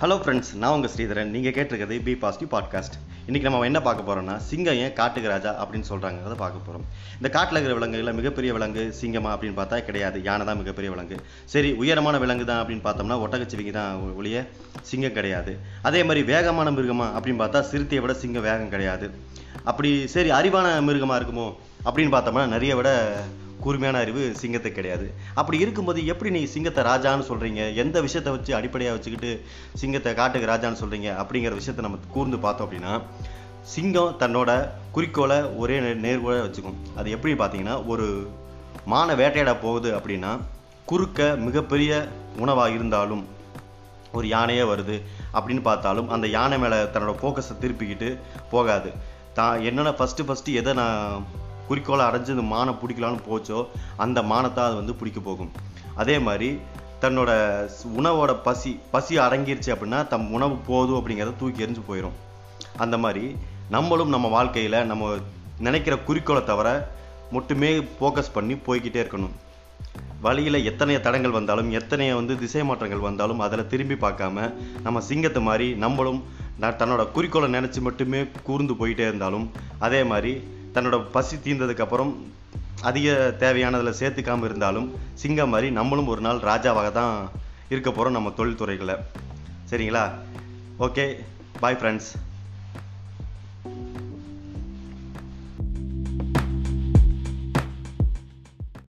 Hello friends நான் உங்கள் ஸ்ரீதரன். நீங்கள் கேட்டிருக்கிறது பி பாசிட்டிவ் பாட்காஸ்ட் இன்றைக்கி நம்ம என்ன பார்க்க போகிறோம்னா சிங்கம் ஏன் காட்டுக்கு ராஜா அப்படின்னு சொல்கிறாங்க அதை பார்க்க போகிறோம் இந்த காட்டில் இருக்கிற விலங்குகளில் மிகப்பெரிய விலங்கு சிங்கமா அப்படின்னு பார்த்தா கிடையாது. யானை தான் மிகப்பெரிய விலங்கு. சரி உயரமான விலங்கு தான் அப்படின்னு பார்த்தோம்னா ஒட்டகச்சிவிங்கி தான் ஒழிய சிங்கம் கிடையாது. அதே மாதிரி வேகமான மிருகமா அப்படின்னு பார்த்தா சிறுத்தையை விட சிங்கம் வேகம் கிடையாது. அப்படி சரி அறிவான மிருகமாக இருக்குமோ அப்படின்னு பார்த்தோம்னா நிறைய விட கூர்மையான அறிவு சிங்கத்தை கிடையாது. அப்படி இருக்கும்போது எப்படி நீங்கள் சிங்கத்தை ராஜான்னு சொல்கிறீங்க எந்த விஷயத்தை வச்சு அடிப்படையாக வச்சுக்கிட்டு சிங்கத்தை காட்டுக்கு ராஜான்னு சொல்கிறீங்க அப்படிங்கிற விஷயத்தை நம்ம கூர்ந்து பார்த்தோம் அப்படின்னா சிங்கம் தன்னோட குறிக்கோளை ஒரே நே- நேர்கோளை வச்சுக்கும். அது எப்படி பார்த்தீங்கன்னா ஒரு மானை வேட்டையாட போகுது அப்படின்னா குறுக்க மிகப்பெரிய உணவாக இருந்தாலும் ஒரு யானையே வருது அப்படின்னு பார்த்தாலும் அந்த யானை மேலே தன்னோட ஃபோக்கஸை திருப்பிக்கிட்டு போகாது. தான் என்னென்ன ஃபஸ்ட்டு ஃபஸ்ட்டு எதை நான் குறிக்கோளை அடைஞ்சு இந்த மானை பிடிக்கலான்னு போச்சோ அந்த மானத்தை அது வந்து பிடிக்க போகும். அதே மாதிரி தன்னோட உணவோட பசி பசி அடங்கிருச்சு அப்படின்னா தம் உணவு போதும் அப்படிங்கிறத தூக்கி எரிஞ்சு போயிடும் அந்த மாதிரி நம்மளும் நம்ம வாழ்க்கையில் நம்ம நினைக்கிற குறிக்கோளை தவிர மட்டுமே ஃபோக்கஸ் பண்ணி போய்கிட்டே இருக்கணும். வழியில் எத்தனை தடங்கள் வந்தாலும் எத்தனை வந்து திசை மாற்றங்கள் வந்தாலும் அதில் திரும்பி பார்க்காம நம்ம சிங்கத்தை மாதிரி நம்மளும் நான் தன்னோட குறிக்கோளை நினச்சி மட்டுமே கூர்ந்து போயிட்டே இருந்தாலும் அதே மாதிரி தன்னோட பசி தீர்ந்ததுக்கப்புறம் அதிக தேவையானதில் சேர்த்துக்காமல் இருந்தாலும் சிங்கம் மாதிரி நம்மளும் ஒரு நாள் ராஜாவாக தான் இருக்க போகிறோம் நம்ம தொழில்துறைகளை. சரிங்களா? Okay bye friends